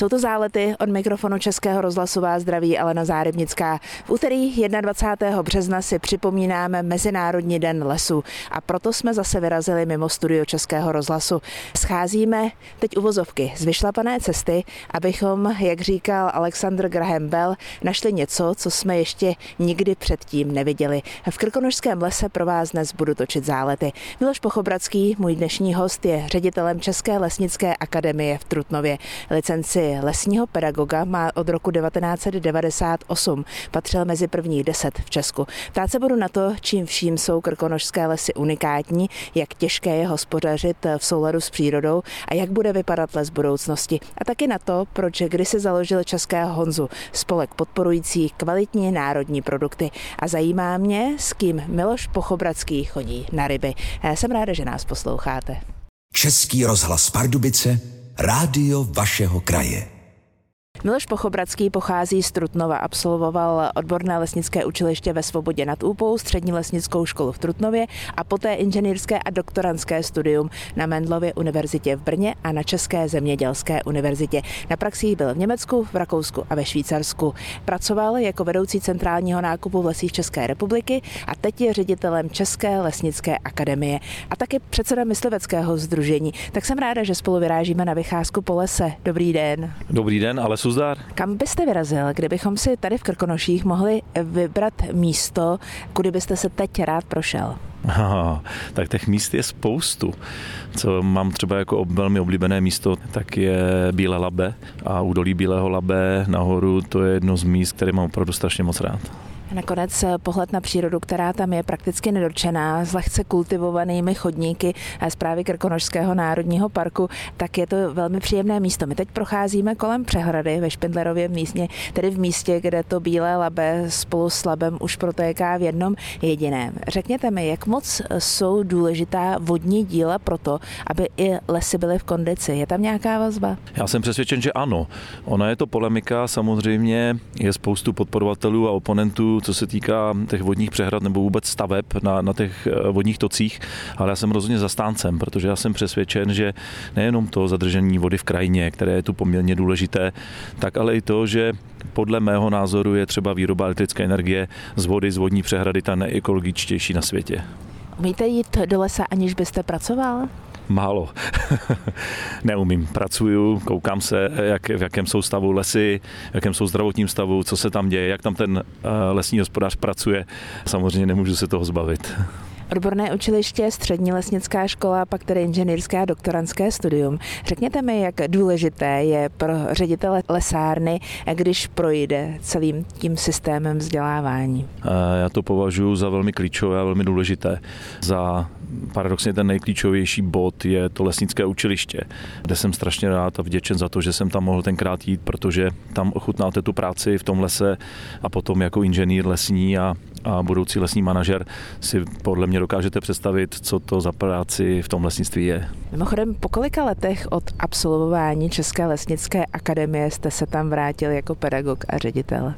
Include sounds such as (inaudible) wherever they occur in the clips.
Jsou to zálety od mikrofonu Českého rozhlasu vás zdraví Alena Zárybnická. V úterý 21. března si připomínáme Mezinárodní den lesu a proto jsme zase vyrazili mimo studio Českého rozhlasu. Scházíme teď uvozovky z vyšlapané cesty, abychom, jak říkal Alexander Graham Bell, našli něco, co jsme ještě nikdy předtím neviděli. V Krkonožském lese pro vás dnes budu točit zálety. Miloš Pochobradský, můj dnešní host, je ředitelem České lesnické akademie v Trutnově. Licenci lesního pedagoga má od roku 1998. Patřil mezi prvních deset v Česku. Ptát se budu na to, čím vším jsou krkonožské lesy unikátní, jak těžké je hospodařit v souladu s přírodou a jak bude vypadat les budoucnosti. A taky na to, proč kdysi založil Českého Honzu, spolek podporující kvalitní národní produkty. A zajímá mě, s kým Miloš Pochobradský chodí na ryby. Jsem ráda, že nás posloucháte. Český rozhlas Pardubice, rádio vašeho kraje. Miloš Pochobradský pochází z Trutnova, absolvoval odborné lesnické učiliště ve Svobodě nad Úpou, střední lesnickou školu v Trutnově a poté inženýrské a doktorantské studium na Mendlově univerzitě v Brně a na České zemědělské univerzitě. Na praxích byl v Německu, v Rakousku a ve Švýcarsku. Pracoval jako vedoucí centrálního nákupu v lesích České republiky a teď je ředitelem České lesnické akademie a taky předseda mysliveckého združení. Tak jsem ráda, že spolu vyrážíme na vycházku po lese. Dobrý den. Dobrý den, ale Suzdar. Kam byste vyrazil, kdybychom si tady v Krkonoších mohli vybrat místo, kudy byste se teď rád prošel? Aha, tak těch míst je spoustu. Co mám třeba jako velmi oblíbené místo, tak je Bílé Labe a údolí Bílého Labe nahoru, to je jedno z míst, které mám opravdu strašně moc rád. Nakonec eh, pohled na přírodu, která tam je prakticky nedotčená, s lehce kultivovanými chodníky zprávy Krkonožského národního parku, tak je to velmi příjemné místo. My teď procházíme kolem přehrady ve Špindlerově místě, tedy v místě, kde to Bílé labe spolu s labem už protéká v jednom jediném. Řekněte mi, jak moc jsou důležitá vodní díla pro to, aby i lesy byly v kondici. Je tam nějaká vazba? Já jsem přesvědčen, že ano. Ona je to polemika, samozřejmě je spoustu podporovatelů a oponentů co se týká těch vodních přehrad nebo vůbec staveb na, na těch eh, vodních tocích, ale já jsem rozhodně zastáncem, protože já jsem přesvědčen, že nejenom to zadržení vody v krajině, které je tu poměrně důležité, tak ale i to, že podle mého názoru je třeba výroba elektrické energie z vody z vodní přehrady ta neekologičtější na světě. Umíte jít do lesa, aniž byste pracoval? Málo. (laughs) Neumím, pracuju, koukám se, jak, v jakém jsou stavu lesy, v jakém jsou zdravotním stavu, co se tam děje, jak tam ten eh, lesní hospodář pracuje. Samozřejmě nemůžu se toho zbavit. Odborné učiliště, střední lesnická škola, pak tedy inženýrské a doktorantské studium. Řekněte mi, jak důležité je pro ředitele lesárny, když projde celým tím systémem vzdělávání. Já to považuji za velmi klíčové a velmi důležité. Za paradoxně ten nejklíčovější bod je to lesnické učiliště, kde jsem strašně rád a vděčen za to, že jsem tam mohl tenkrát jít, protože tam ochutnáte tu práci v tom lese a potom jako inženýr lesní a a budoucí lesní manažer si podle mě dokážete představit, co to za práci v tom lesnictví je. Mimochodem, po kolika letech od absolvování České lesnické akademie jste se tam vrátil jako pedagog a ředitel?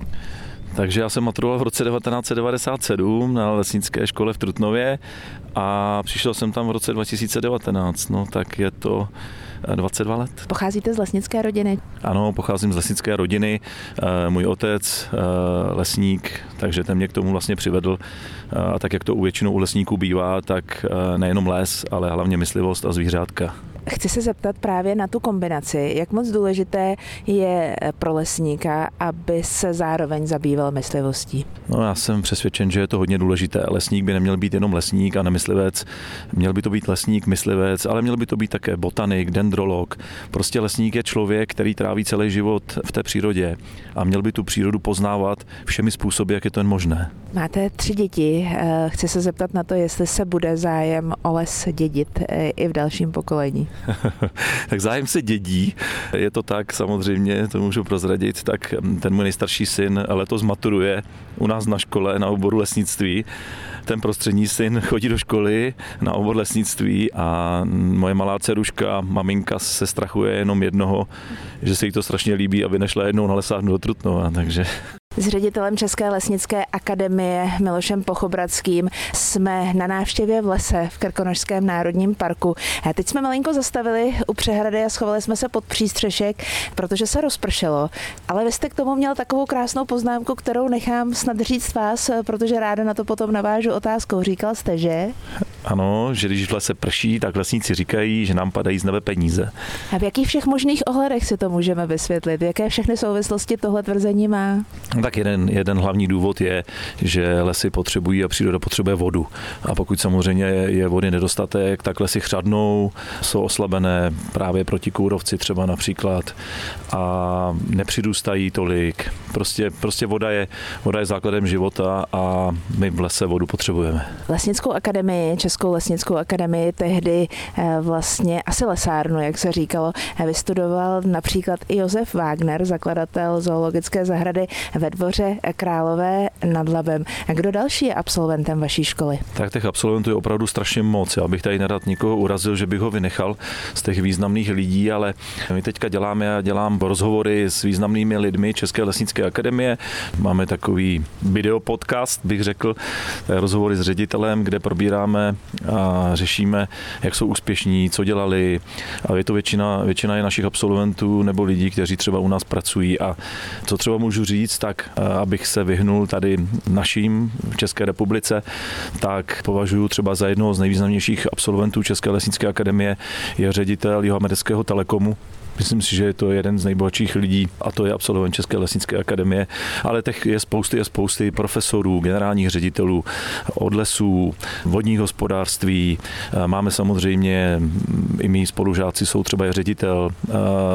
Takže já jsem maturoval v roce 1997 na lesnické škole v Trutnově a přišel jsem tam v roce 2019, no tak je to 22 let. Pocházíte z lesnické rodiny? Ano, pocházím z lesnické rodiny. Eh, můj otec, eh, lesník, takže ten mě k tomu vlastně přivedl. Eh, a tak, jak to u většinou u lesníků bývá, tak nejenom les, ale hlavně myslivost a zvířátka. Chci se zeptat právě na tu kombinaci. Jak moc důležité je pro lesníka, aby se zároveň zabýval myslivostí? No, já jsem přesvědčen, že je to hodně důležité. Lesník by neměl být jenom lesník a nemyslivec. Měl by to být lesník, myslivec, ale měl by to být také botanik, dendrolog. Prostě lesník je člověk, který tráví celý život v té přírodě a měl by tu přírodu poznávat všemi způsoby, jak je to jen možné. Máte tři děti. Eh, chci se zeptat na to, jestli se bude zájem o les dědit eh, i v dalším pokolení. (laughs) tak zájem se dědí. Je to tak, samozřejmě, to můžu prozradit, tak ten můj nejstarší syn letos maturuje u nás na škole na oboru lesnictví. Ten prostřední syn chodí do školy na obor lesnictví a moje malá dceruška, maminka se strachuje jenom jednoho, že se jí to strašně líbí, aby nešla jednou na lesárnu do Trutnova, takže S ředitelem České lesnické akademie Milošem Pochobradským jsme na návštěvě v lese v Krkonožském národním parku. A teď jsme malinko zastavili u přehrady a schovali jsme se pod přístřešek, protože se rozpršelo. Ale vy jste k tomu měl takovou krásnou poznámku, kterou nechám snad říct vás, protože ráda na to potom navážu otázkou. Říkal jste, že? Ano, že když v lese prší, tak lesníci říkají, že nám padají z nebe peníze. A v jakých všech možných ohledech si to můžeme vysvětlit? Jaké všechny souvislosti tohle tvrzení má? Tak jeden, jeden hlavní důvod je, že lesy potřebují a příroda potřebuje vodu. A pokud samozřejmě je vody nedostatek, tak lesy chřadnou, jsou oslabené právě proti kůrovci třeba například a nepřidůstají tolik. Prostě, prostě voda, je, voda je základem života a my v lese vodu potřebujeme. Lesnickou akademii, Českou lesnickou akademii tehdy eh, vlastně asi lesárnu, jak se říkalo, eh, vystudoval například i Josef Wagner, zakladatel zoologické zahrady ve dvoře Králové nad Labem. A kdo další je absolventem vaší školy? Tak těch absolventů je opravdu strašně moc. Já bych tady nerad nikoho urazil, že bych ho vynechal z těch významných lidí, ale my teďka děláme a dělám rozhovory s významnými lidmi České lesnické akademie. Máme takový videopodcast, bych řekl, rozhovory s ředitelem, kde probíráme a řešíme, jak jsou úspěšní, co dělali. A je to většina, většina je našich absolventů nebo lidí, kteří třeba u nás pracují. A co třeba můžu říct, tak abych se vyhnul tady naším v České republice, tak považuji třeba za jednoho z nejvýznamnějších absolventů České lesnické akademie je ředitel Jihoamerického telekomu, Myslím si, že je to jeden z nejbohatších lidí a to je absolvent České lesnické akademie, ale těch je spousty a spousty profesorů, generálních ředitelů od lesů, vodních hospodářství. Máme samozřejmě i mý spolužáci jsou třeba ředitel eh,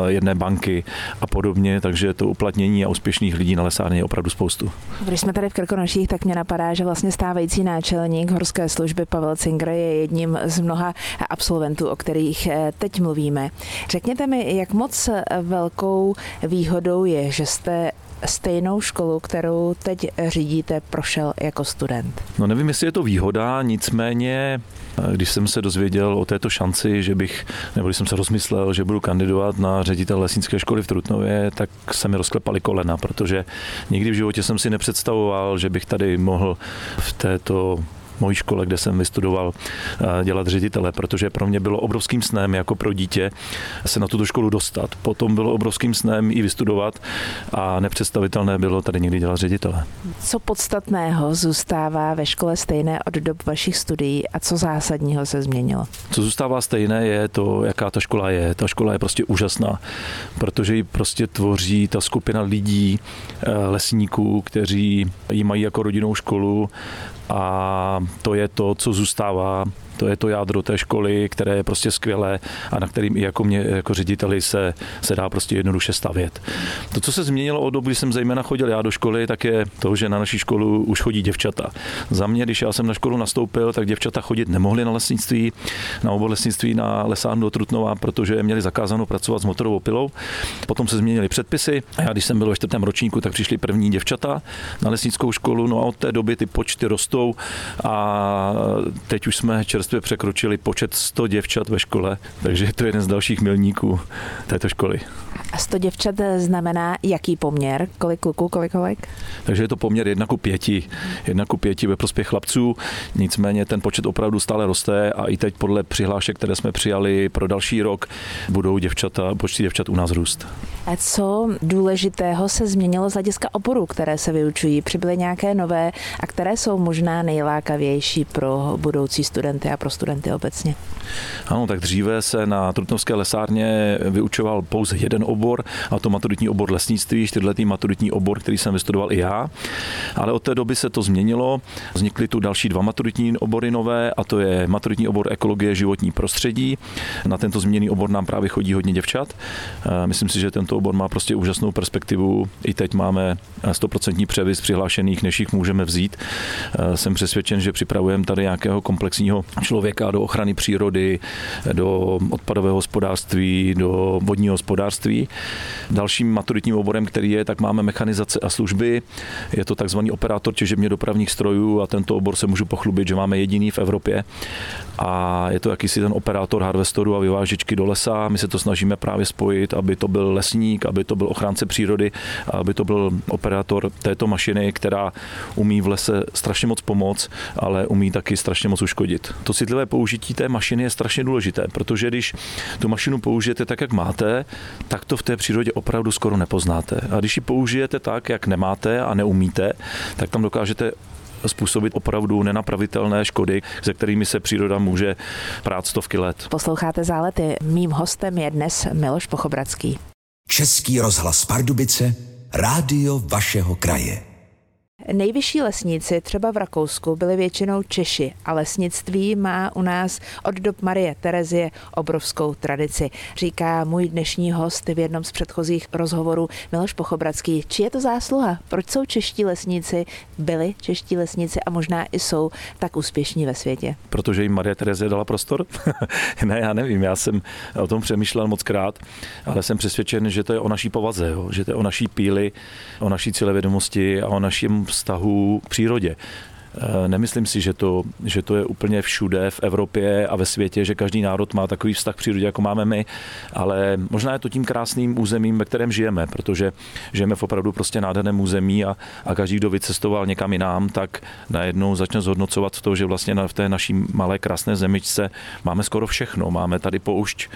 jedné banky a podobně, takže to uplatnění a úspěšných lidí na lesárně je opravdu spoustu. Když jsme tady v Krkonoších, tak mě napadá, že vlastně stávající náčelník horské služby Pavel Cinger je jedním z mnoha absolventů, o kterých eh, teď mluvíme. Řekněte mi, jak moc velkou výhodou je, že jste stejnou školu, kterou teď řídíte, prošel jako student? No nevím, jestli je to výhoda, nicméně když jsem se dozvěděl o této šanci, že bych, nebo když jsem se rozmyslel, že budu kandidovat na ředitel lesnické školy v Trutnově, tak se mi rozklepaly kolena, protože nikdy v životě jsem si nepředstavoval, že bych tady mohl v této mojí škole, kde jsem vystudoval, eh, dělat ředitele, protože pro mě bylo obrovským snem jako pro dítě se na tuto školu dostat. Potom bylo obrovským snem i vystudovat a nepředstavitelné bylo tady někdy dělat ředitele. Co podstatného zůstává ve škole stejné od dob vašich studií a co zásadního se změnilo? Co zůstává stejné je to, jaká ta škola je. Ta škola je prostě úžasná, protože ji prostě tvoří ta skupina lidí, eh, lesníků, kteří ji mají jako rodinnou školu a to je to, co zůstává to je to jádro té školy, které je prostě skvělé a na kterým i jako mě, jako řediteli se, se dá prostě jednoduše stavět. To, co se změnilo od doby, kdy jsem zejména chodil já do školy, tak je to, že na naší školu už chodí děvčata. Za mě, když já jsem na školu nastoupil, tak děvčata chodit nemohly na lesnictví, na obor lesnictví na lesárnu do Trutnova, protože měli zakázáno pracovat s motorovou pilou. Potom se změnily předpisy a já, když jsem byl ve čtvrtém ročníku, tak přišli první děvčata na lesnickou školu, no a od té doby ty počty rostou a teď už jsme čerstvě čerstvě překročili počet 100 děvčat ve škole, takže je to jeden z dalších milníků této školy. A 100 děvčat znamená jaký poměr? Kolik kluků, kolik holek? Takže je to poměr 1 ku 5. 1 ku 5 ve prospěch chlapců, nicméně ten počet opravdu stále roste a i teď podle přihlášek, které jsme přijali pro další rok, budou děvčata, počty děvčat u nás růst. A co důležitého se změnilo z hlediska oborů, které se vyučují? Přibyly nějaké nové a které jsou možná nejlákavější pro budoucí studenty a pro studenty obecně? Ano, tak dříve se na Trutnovské lesárně vyučoval pouze jeden obor, a to maturitní obor lesnictví, čtyřletý maturitní obor, který jsem vystudoval i já. Ale od té doby se to změnilo. Vznikly tu další dva maturitní obory nové, a to je maturitní obor ekologie životní prostředí. Na tento změněný obor nám právě chodí hodně děvčat. Myslím si, že tento obor má prostě úžasnou perspektivu. I teď máme 100% převis přihlášených, než jich můžeme vzít. Jsem přesvědčen, že připravujeme tady nějakého komplexního člověka do ochrany přírody, do odpadového hospodářství, do vodního hospodářství. Dalším maturitním oborem, který je, tak máme mechanizace a služby. Je to takzvaný operátor těžebně dopravních strojů a tento obor se můžu pochlubit, že máme jediný v Evropě. A je to jakýsi ten operátor harvestoru a vyvážičky do lesa. My se to snažíme právě spojit, aby to byl lesník, aby to byl ochránce přírody, aby to byl operátor této mašiny, která umí v lese strašně moc pomoct, ale umí taky strašně moc uškodit. To citlivé použití té mašiny je strašně důležité, protože když tu mašinu použijete tak, jak máte, tak to v té přírodě opravdu skoro nepoznáte. A když ji použijete tak, jak nemáte a neumíte, tak tam dokážete způsobit opravdu nenapravitelné škody, se kterými se příroda může prát stovky let. Posloucháte zálety. Mým hostem je dnes Miloš Pochobradský. Český rozhlas Pardubice, rádio vašeho kraje. Nejvyšší lesníci třeba v Rakousku byli většinou Češi a lesnictví má u nás od dob Marie Terezie obrovskou tradici, říká můj dnešní host v jednom z předchozích rozhovorů Miloš Pochobradský. Či je to zásluha? Proč jsou čeští lesníci, byli čeští lesníci a možná i jsou tak úspěšní ve světě? Protože jim Marie Terezie dala prostor? (laughs) ne, já nevím, já jsem o tom přemýšlel moc krát, ale jsem přesvědčen, že to je o naší povaze, jo? že to je o naší píli, o naší cílevědomosti a o našem vztahu k přírodě. Eh, nemyslím si, že to, že to je úplně všude v Evropě a ve světě, že každý národ má takový vztah k přírodě, jako máme my, ale možná je to tím krásným územím, ve kterém žijeme, protože žijeme v opravdu prostě nádherném území a, a každý, kdo vycestoval někam jinam, tak najednou začne zhodnocovat to, že vlastně v té naší malé krásné zemičce máme skoro všechno. Máme tady poušť,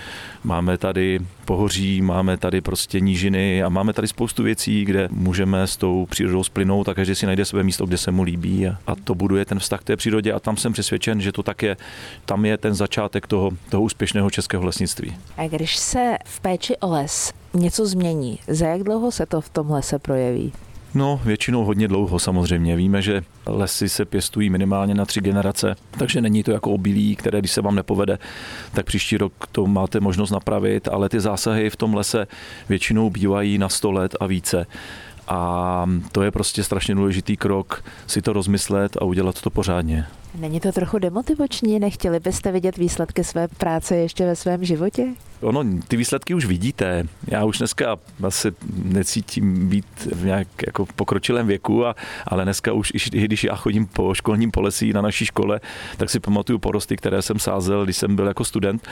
máme tady pohoří, máme tady prostě nížiny a máme tady spoustu věcí, kde můžeme s tou přírodou splynout a každý si najde své místo, kde se mu líbí a, a to buduje ten vztah k té přírodě a tam jsem přesvědčen, že to tak je. Tam je ten začátek toho, toho úspěšného českého lesnictví. A když se v péči o les něco změní, za jak dlouho se to v tom lese projeví? No, většinou hodně dlouho samozřejmě. Víme, že lesy se pěstují minimálně na tři generace, takže není to jako obilí, které když se vám nepovede, tak příští rok to máte možnost napravit, ale ty zásahy v tom lese většinou bývají na 100 let a více. A to je prostě strašně důležitý krok si to rozmyslet a udělat to pořádně. Není to trochu demotivační? Nechtěli byste vidět výsledky své práce ještě ve svém životě? Ono, ty výsledky už vidíte. Já už dneska asi necítím být v nějak jako pokročilém věku, a, ale dneska už, i když já chodím po školním polesí na naší škole, tak si pamatuju porosty, které jsem sázel, když jsem byl jako student.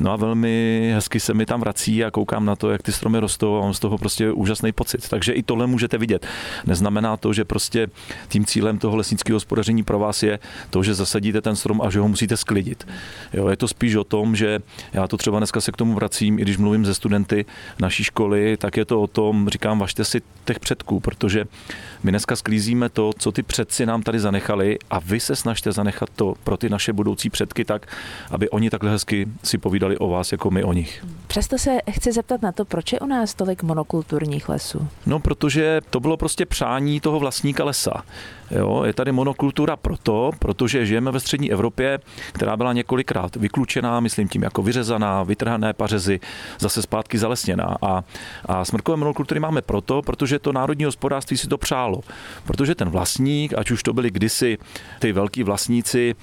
No a velmi hezky se mi tam vrací a koukám na to, jak ty stromy rostou a mám z toho prostě úžasný pocit. Takže i tohle můžete vidět. Neznamená to, že prostě tím cílem toho lesnického hospodaření pro vás je to, že zasadíte ten strom a že ho musíte sklidit. Jo, je to spíš o tom, že já to třeba dneska se k tomu vracím, i když mluvím ze studenty naší školy, tak je to o tom, říkám, važte si těch předků, protože my dneska sklízíme to, co ty předci nám tady zanechali a vy se snažte zanechat to pro ty naše budoucí předky tak, aby oni takhle hezky si povídali o vás, jako my o nich. Přesto se chci zeptat na to, proč je u nás tolik monokulturních lesů? No, protože to bylo prostě přání toho vlastníka lesa. Jo, je tady monokultura proto, protože žijeme ve střední Evropě, která byla několikrát vyklučená, myslím tím jako vyřezaná, vytrhané pařezy, zase zpátky zalesněná. A, a smrkové monokultury máme proto, protože to národní hospodářství si to přálo. Protože ten vlastník, ať už to byli kdysi ty velký vlastníci,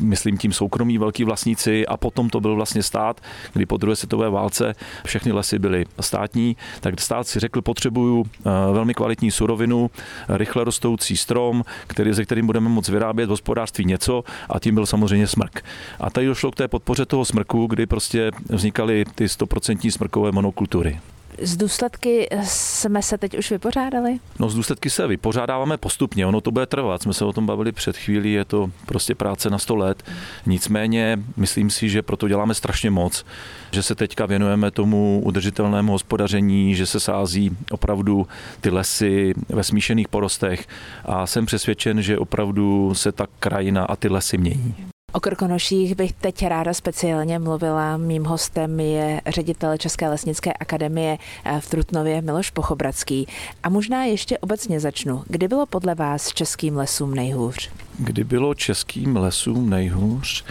myslím tím soukromí velký vlastníci, a potom to byl vlastně stát, kdy po druhé světové válce všechny lesy byly státní, tak stát si řekl, potřebuju eh, velmi kvalitní surovinu, rychle rostoucí strom, který, ze kterým budeme moct vyrábět v hospodářství něco a tím byl samozřejmě smrk. A tady došlo k té podpoře toho smrku, kdy prostě vznikaly ty 100% smrkové monokultury. Z důsledky jsme se teď už vypořádali? No z důsledky se vypořádáváme postupně, ono to bude trvat. Jsme se o tom bavili před chvílí, je to prostě práce na 100 let. Nicméně myslím si, že proto děláme strašně moc, že se teďka věnujeme tomu udržitelnému hospodaření, že se sází opravdu ty lesy ve smíšených porostech a jsem přesvědčen, že opravdu se ta krajina a ty lesy mění. O Krkonoších bych teď ráda speciálně mluvila. Mým hostem je ředitel České lesnické akademie eh, v Trutnově Miloš Pochobradský. A možná ještě obecně začnu. Kdy bylo podle vás českým lesům nejhůř? Kdy bylo českým lesům nejhůř?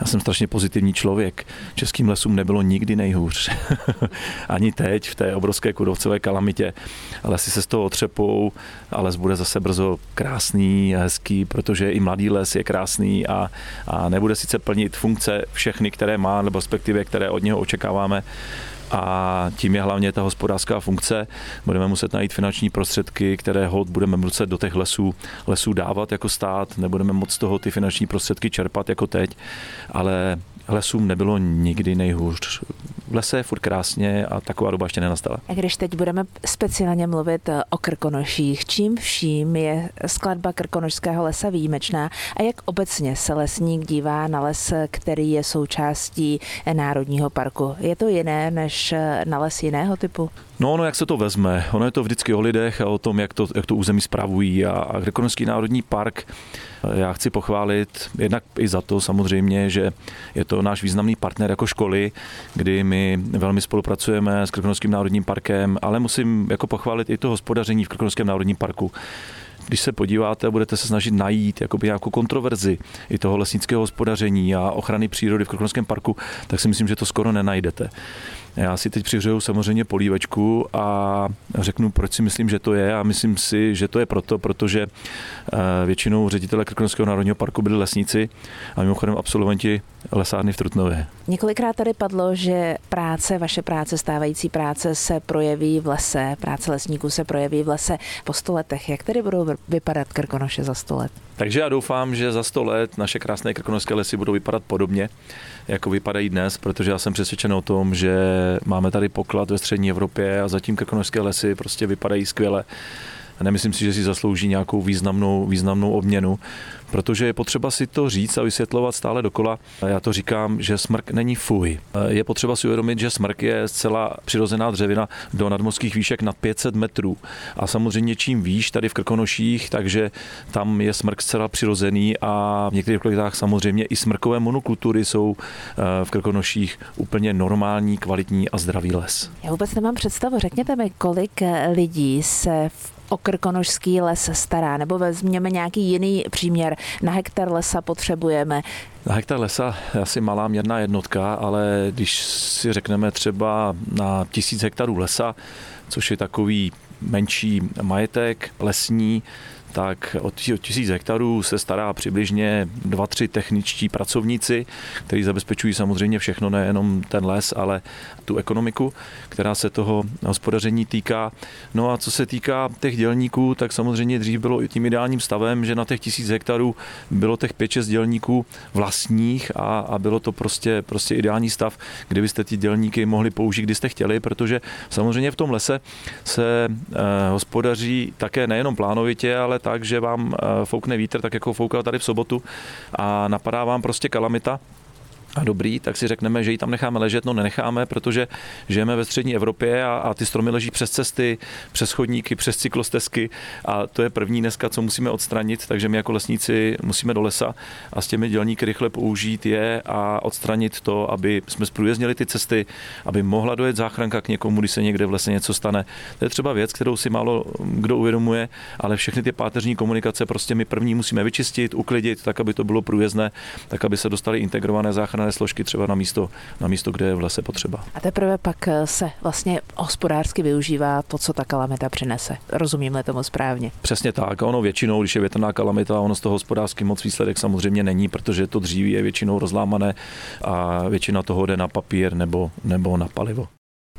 Já jsem strašně pozitivní člověk. Českým lesům nebylo nikdy nejhůř. (laughs) Ani teď v té obrovské kudovcové kalamitě. Lesy se z toho otřepou a les bude zase brzo krásný a hezký, protože i mladý les je krásný a, a nebude sice plnit funkce všechny, které má, nebo respektive které od něho očekáváme, a tím je hlavně ta hospodářská funkce. Budeme muset najít finanční prostředky, které hod budeme muset do těch lesů, lesů dávat jako stát, nebudeme moc toho ty finanční prostředky čerpat jako teď, ale lesům nebylo nikdy nejhůř. V lese je furt krásně a taková doba ještě nenastala. A když teď budeme speciálně mluvit eh, o Krkonoších, čím vším je skladba Krkonošského lesa výjimečná a jak obecně se lesník dívá na les, který je součástí Národního parku? Je to jiné než eh, na les jiného typu? No, ono, jak se to vezme. Ono je to vždycky o lidech a o tom, jak to, jak to území spravují. A, a Krkonošský národní park já chci pochválit jednak i za to samozřejmě, že je to náš významný partner jako školy, kdy my velmi spolupracujeme s Krkonošským národním parkem, ale musím jako pochválit i to hospodaření v Krkonošském národním parku když se podíváte a budete se snažit najít jakoby nějakou kontroverzi i toho lesnického hospodaření a ochrany přírody v Krkonošském parku, tak si myslím, že to skoro nenajdete. Já si teď přihřeju samozřejmě polívečku a řeknu, proč si myslím, že to je a myslím si, že to je proto, protože eh, většinou ředitele Krkonošského národního parku byli lesníci a mimochodem absolventi lesárny v Trutnově. Několikrát tady padlo, že práce, vaše práce, stávající práce se projeví v lese, práce lesníků se projeví v lese po sto letech. Jak tedy budou vypadat Krkonoše za sto let? Takže já doufám, že za sto let naše krásné krkonošské lesy budou vypadat podobně, jako vypadají dnes, protože já jsem přesvědčen o tom, že máme tady poklad ve střední Evropě a zatím krkonošské lesy prostě vypadají skvěle. Nemyslím si, že si zaslouží nějakou významnou, významnou obměnu protože je potřeba si to říct a vysvětlovat stále dokola. Já to říkám, že smrk není fuj. Je potřeba si uvědomit, že smrk je zcela přirozená dřevina do nadmořských výšek nad 500 metrů. A samozřejmě čím výš tady v Krkonoších, takže tam je smrk zcela přirozený a v některých lokalitách samozřejmě i smrkové monokultury jsou eh, v Krkonoších úplně normální, kvalitní a zdravý les. Já vůbec nemám představu. Řekněte mi, kolik lidí se v o krkonožský les stará, nebo vezměme nějaký jiný příměr. Na hektar lesa potřebujeme na hektar lesa je asi malá měrná jednotka, ale když si řekneme třeba na tisíc hektarů lesa, což je takový menší majetek lesní, tak od tisíc hektarů se stará přibližně dva, tři techničtí pracovníci, kteří zabezpečují samozřejmě všechno, nejenom ten les, ale tu ekonomiku, která se toho hospodaření týká. No a co se týká těch dělníků, tak samozřejmě dřív bylo i tím ideálním stavem, že na těch tisíc hektarů bylo těch pět, šest dělníků vlastních a, a bylo to prostě, prostě ideální stav, kde byste ty dělníky mohli použít, kdy jste chtěli, protože samozřejmě v tom lese se eh, hospodaří také nejenom plánovitě, ale tak, že vám eh, foukne vítr, tak jako foukal tady v sobotu. A napadá vám prostě kalamita, a dobrý, tak si řekneme, že ji tam necháme ležet, no nenecháme, protože žijeme ve střední Evropě a, a ty stromy leží přes cesty, přes chodníky, přes cyklostezky. A to je první dneska, co musíme odstranit, takže my jako lesníci musíme do lesa a s těmi dělníky rychle použít je a odstranit to, aby jsme zprůjezdnili ty cesty, aby mohla dojet záchranka k někomu, když se někde v lese něco stane. To je třeba věc, kterou si málo kdo uvědomuje, ale všechny ty páteřní komunikace prostě my první musíme vyčistit, uklidit, tak, aby to bylo průjezdné, tak, aby se dostali integrované záchranné ochranné složky třeba na místo, na místo, kde je v lese potřeba. A teprve pak eh, se vlastně hospodářsky využívá to, co ta kalamita přinese. Rozumím-li tomu správně? Přesně tak. Ono většinou, když je větrná kalamita, ono z toho hospodářský moc výsledek samozřejmě není, protože to dříví je většinou rozlámané a většina toho jde na papír nebo, nebo na palivo.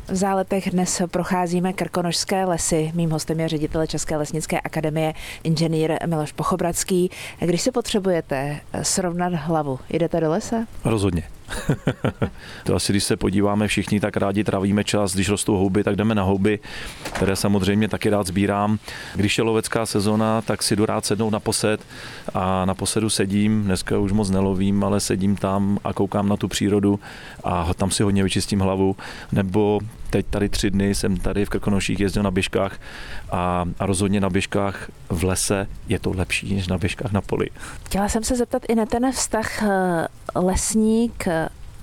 V záletech dnes procházíme krkonožské lesy. Mým hostem je ředitel České lesnické akademie, inženýr Miloš Pochobradský. Když se potřebujete srovnat hlavu, jdete do lesa? Rozhodně. (laughs) to asi, když se podíváme všichni, tak rádi trávíme čas, když rostou houby, tak jdeme na houby, které samozřejmě taky rád sbírám. Když je lovecká sezona, tak si jdu rád sednout na posed a na posedu sedím, dneska už moc nelovím, ale sedím tam a koukám na tu přírodu a tam si hodně vyčistím hlavu. Nebo teď tady tři dny jsem tady v Krkonoších jezdil na běžkách a, a rozhodně na běžkách v lese je to lepší, než na běžkách na poli. Chtěla jsem se zeptat i na ten vztah eh, lesník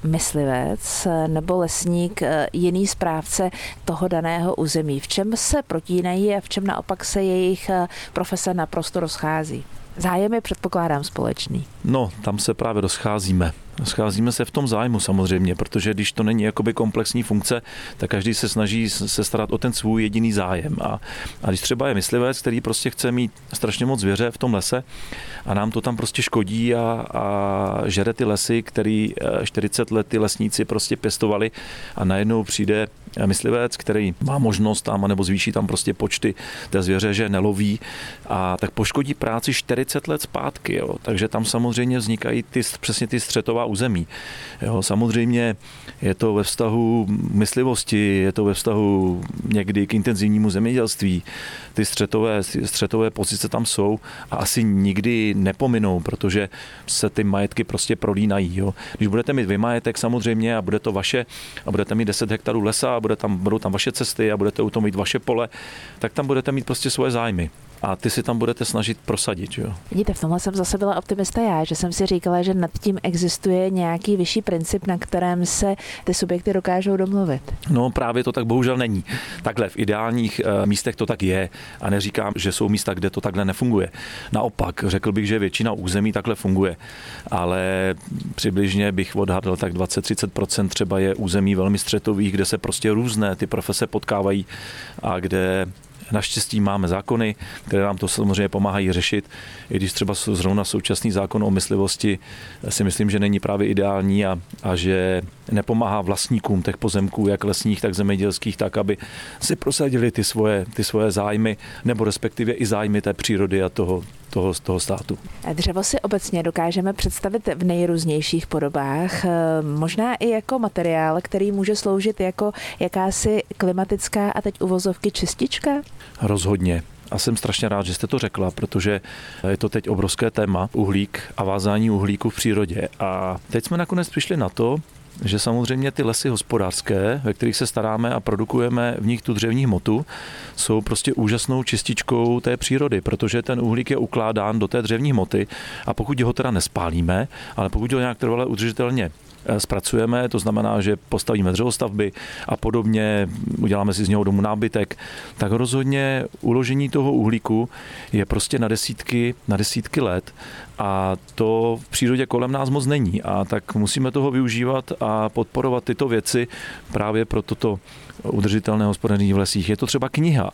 myslivec nebo lesník jiný správce toho daného území. V čem se protínají a v čem naopak se jejich profese naprosto rozchází? Zájem je předpokládám společný. No, tam se právě rozcházíme. Scházíme se v tom zájmu samozřejmě, protože když to není jakoby komplexní funkce, tak každý se snaží se starat o ten svůj jediný zájem. A, a když třeba je myslivec, který prostě chce mít strašně moc zvěře v tom lese a nám to tam prostě škodí a, a žere ty lesy, který 40 eh, let ty lesníci prostě pěstovali a najednou přijde myslivec, který má možnost tam, nebo zvýší tam prostě počty té zvěře, že neloví, a tak poškodí práci 40 let zpátky. Jo. Takže tam samozřejmě vznikají ty, přesně ty střetová území. Jo. Samozřejmě je to ve vztahu myslivosti, je to ve vztahu někdy k intenzivnímu zemědělství. Ty střetové, střetové pozice tam jsou a asi nikdy nepominou, protože se ty majetky prostě prolínají. Jo. Když budete mít vy majetek samozřejmě a bude to vaše a budete mít 10 hektarů lesa a bude tam, budou tam vaše cesty a budete u toho mít vaše pole, tak tam budete mít prostě svoje zájmy a ty si tam budete snažit prosadit. Jo? Vidíte, v tomhle jsem zase byla optimista já, že jsem si říkala, že nad tím existuje nějaký vyšší princip, na kterém se ty subjekty dokážou domluvit. No právě to tak bohužel není. Takhle v ideálních eh, místech to tak je a neříkám, že jsou místa, kde to takhle nefunguje. Naopak, řekl bych, že většina území takhle funguje, ale přibližně bych odhadl tak 20-30% třeba je území velmi střetových, kde se prostě různé ty profese potkávají a kde Naštěstí máme zákony, které nám to samozřejmě pomáhají řešit, i když třeba zrovna současný zákon o myslivosti si myslím, že není právě ideální a, a že nepomáhá vlastníkům těch pozemků, jak lesních, tak zemědělských, tak, aby si prosadili ty svoje, ty svoje zájmy, nebo respektive i zájmy té přírody a toho, toho, toho státu. Dřevo si obecně dokážeme představit v nejrůznějších podobách, eh, možná i jako materiál, který může sloužit jako jakási klimatická a teď uvozovky čistička? Rozhodně. A jsem strašně rád, že jste to řekla, protože je to teď obrovské téma, uhlík a vázání uhlíku v přírodě. A teď jsme nakonec přišli na to, že samozřejmě ty lesy hospodářské, ve kterých se staráme a produkujeme v nich tu dřevní hmotu, jsou prostě úžasnou čističkou té přírody, protože ten uhlík je ukládán do té dřevní hmoty a pokud ho teda nespálíme, ale pokud ho nějak trvale udržitelně zpracujeme, to znamená, že postavíme dřevostavby a podobně, uděláme si z něho domů nábytek, tak rozhodně uložení toho uhlíku je prostě na desítky, na desítky let a to v přírodě kolem nás moc není a tak musíme toho využívat a podporovat tyto věci právě pro toto udržitelné hospodaření v lesích. Je to třeba kniha.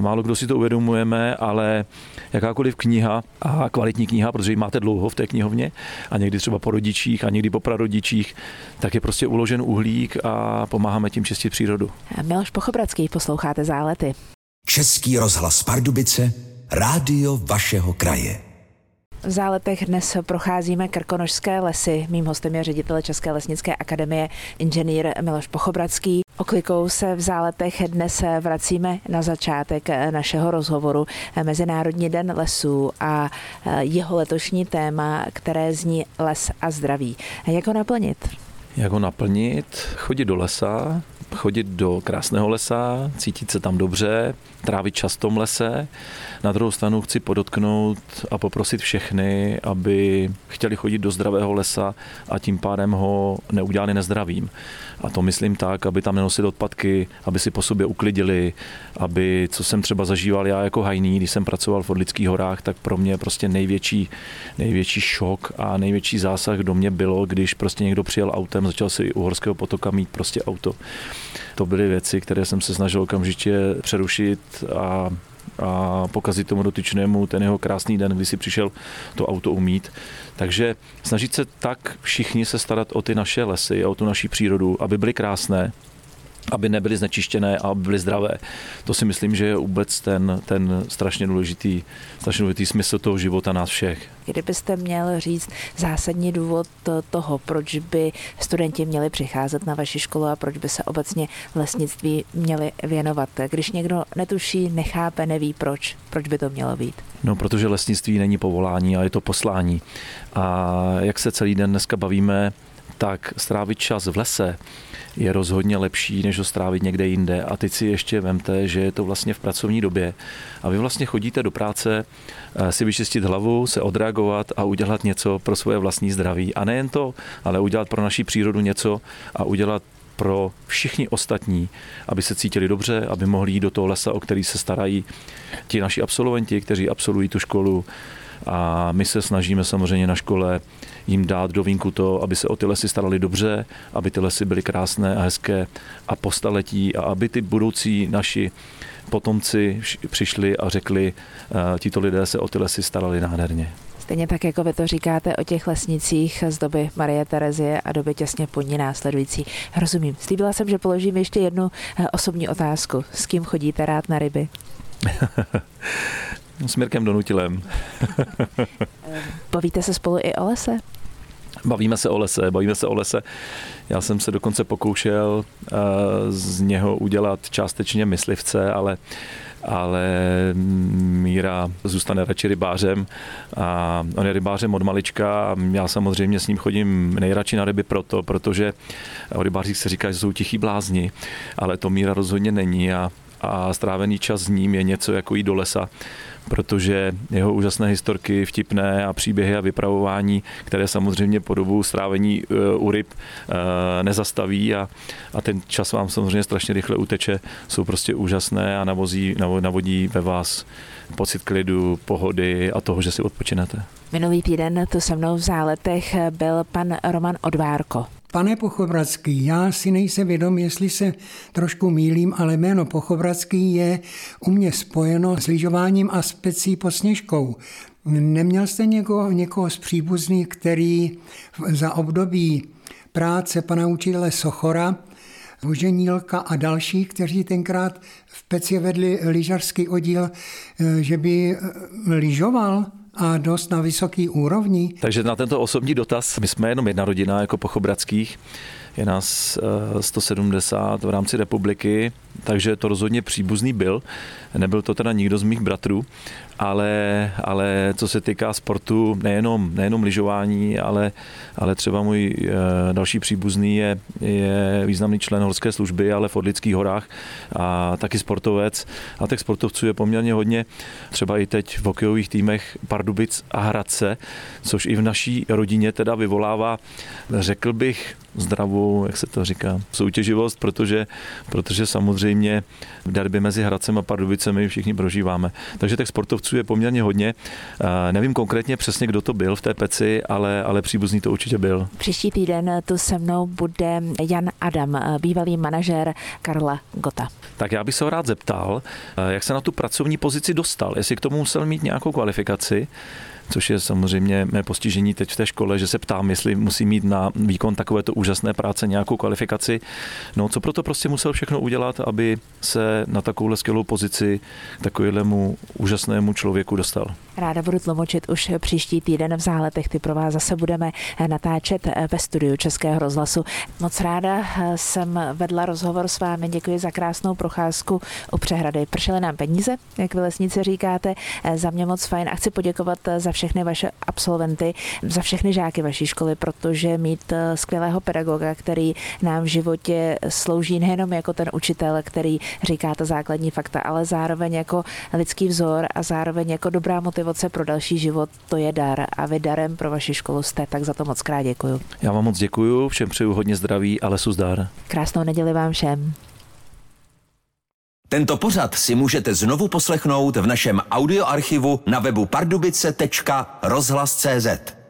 Málo kdo si to uvědomujeme, ale jakákoliv kniha a kvalitní kniha, protože ji máte dlouho v té knihovně a někdy třeba po rodičích a někdy po prarodičích, tak je prostě uložen uhlík a pomáháme tím čistit přírodu. Miloš Pochobradský, posloucháte Zálety. Český rozhlas Pardubice, rádio vašeho kraje. V záletech dnes procházíme krkonožské lesy. Mým hostem je ředitel České lesnické akademie inženýr Miloš Pochobradský. Oklikou se v záletech dnes vracíme na začátek našeho rozhovoru Mezinárodní den lesů a jeho letošní téma, které zní les a zdraví. Jak ho naplnit? Jak ho naplnit? Chodit do lesa, chodit do krásného lesa, cítit se tam dobře, trávit čas v tom lese. Na druhou stranu chci podotknout a poprosit všechny, aby chtěli chodit do zdravého lesa a tím pádem ho neudělali nezdravým. A to myslím tak, aby tam nenosili odpadky, aby si po sobě uklidili, aby, co jsem třeba zažíval já jako hajný, když jsem pracoval v Odlických horách, tak pro mě prostě největší, největší šok a největší zásah do mě bylo, když prostě někdo přijel autem, začal si u Horského potoka mít prostě auto. To byly věci, které jsem se snažil okamžitě přerušit a a pokazit tomu dotyčnému ten jeho krásný den, kdy si přišel to auto umít. Takže snažit se tak všichni se starat o ty naše lesy o tu naší přírodu, aby byly krásné, aby nebyly znečištěné a aby byly zdravé. To si myslím, že je vůbec ten, ten strašně, důležitý, strašně důležitý smysl toho života nás všech. Kdybyste měl říct zásadní důvod toho, proč by studenti měli přicházet na vaši školu a proč by se obecně lesnictví měli věnovat, když někdo netuší, nechápe, neví proč, proč by to mělo být? No, protože lesnictví není povolání, ale je to poslání. A jak se celý den dneska bavíme, tak strávit čas v lese je rozhodně lepší, než ho strávit někde jinde. A teď si ještě vemte, že je to vlastně v pracovní době a vy vlastně chodíte do práce eh, si vyčistit hlavu, se odreagovat a udělat něco pro svoje vlastní zdraví. A nejen to, ale udělat pro naší přírodu něco a udělat pro všichni ostatní, aby se cítili dobře, aby mohli jít do toho lesa, o který se starají ti naši absolventi, kteří absolvují tu školu A my se snažíme samozřejmě na škole jim dát do vínku to, aby se o ty lesy starali dobře, aby ty lesy byly krásné a hezké a po staletí a aby ty budoucí naši potomci přišli a řekli, uh, tito lidé se o ty lesy starali nádherně. Stejně tak, jako vy to říkáte o těch lesnicích z doby Marie Terezie a doby těsně po ní následující. Rozumím. Slíbila jsem, že položím ještě jednu eh, osobní otázku. S kým chodíte rád na ryby? (laughs) S Mirkem Donutilem. (laughs) Bavíte se spolu i o lese? Bavíme se o lese, bavíme se o lese. Já jsem se dokonce pokoušel uh, z něho udělat částečně myslivce, ale ale Míra zůstane radši rybářem a on je rybářem od malička a já samozřejmě s ním chodím nejradši na ryby proto, protože o rybářích se říká, že jsou tichý blázni, ale to Míra rozhodně není a, a strávený čas s ním je něco jako jít do lesa protože jeho úžasné historky, vtipné a příběhy a vypravování, které samozřejmě po dobu strávení e, u ryb e, nezastaví a, a ten čas vám samozřejmě strašně rychle uteče, jsou prostě úžasné a navozí, navodí ve vás pocit klidu, pohody a toho, že si odpočinete. Minulý týden tu se mnou v záletech byl pan Roman Odvárko. Pane Pochobradský, já si nejsem vědom, jestli se trošku mílím, ale jméno Pochobradský je u mě spojeno s lyžováním a specí pod sněžkou. Neměl jste někoho, někoho z příbuzných, který za období práce pana učitele Sochora Voženílka a další, kteří tenkrát v Peci vedli lyžařský oddíl, že by lyžoval? A dost na vysoký úrovni. Takže na tento osobní dotaz, my jsme jenom jedna rodina jako Pochobradských, je nás 170 eh, v rámci republiky, takže to rozhodně příbuzný byl. Nebyl to teda nikdo z mých bratrů, ale, ale co se týká sportu, nejenom, nejenom lyžování, ale, ale třeba můj e, další příbuzný je, je významný člen horské služby, ale v Odlických horách a taky sportovec. A těch sportovců je poměrně hodně, třeba i teď v hokejových týmech Pardubic a Hradce, což i v naší rodině teda vyvolává, řekl bych, zdravou, jak se to říká, soutěživost, protože, protože samozřejmě derby mezi Hradcem a Pardubicemi všichni prožíváme. Takže těch sportovců je poměrně hodně. Nevím konkrétně přesně, kdo to byl v té peci, ale, ale příbuzný to určitě byl. Příští týden tu se mnou bude Jan Adam, bývalý manažer Karla Gota. Tak já bych se ho rád zeptal, jak se na tu pracovní pozici dostal, jestli k tomu musel mít nějakou kvalifikaci, což je samozřejmě mé postižení teď v té škole, že se ptám, jestli musí mít na výkon takovéto úžasné práce nějakou kvalifikaci. No, co proto prostě musel všechno udělat, aby se na takovouhle skvělou pozici takovému úžasnému člověku dostal. Ráda budu tlumočit už příští týden v záletech. Ty pro vás zase budeme natáčet ve studiu Českého rozhlasu. Moc ráda jsem vedla rozhovor s vámi. Děkuji za krásnou procházku u přehrady. Pršely nám peníze, jak vy lesníci říkáte. Za mě moc fajn a chci poděkovat za všechny vaše absolventy, za všechny žáky vaší školy, protože mít skvělého pedagoga, který nám v životě slouží nejenom jako ten učitel, který říká ta základní fakta, ale zároveň jako lidský vzor a zároveň jako dobrá motivace pro další život, to je dar. A vy darem pro vaši školu jste, tak za to moc krát děkuju. Já vám moc děkuju, všem přeju hodně zdraví a lesu zdar. Krásnou neděli vám všem. Tento pořad si můžete znovu poslechnout v našem audioarchivu na webu pardubice.rozhlas.cz.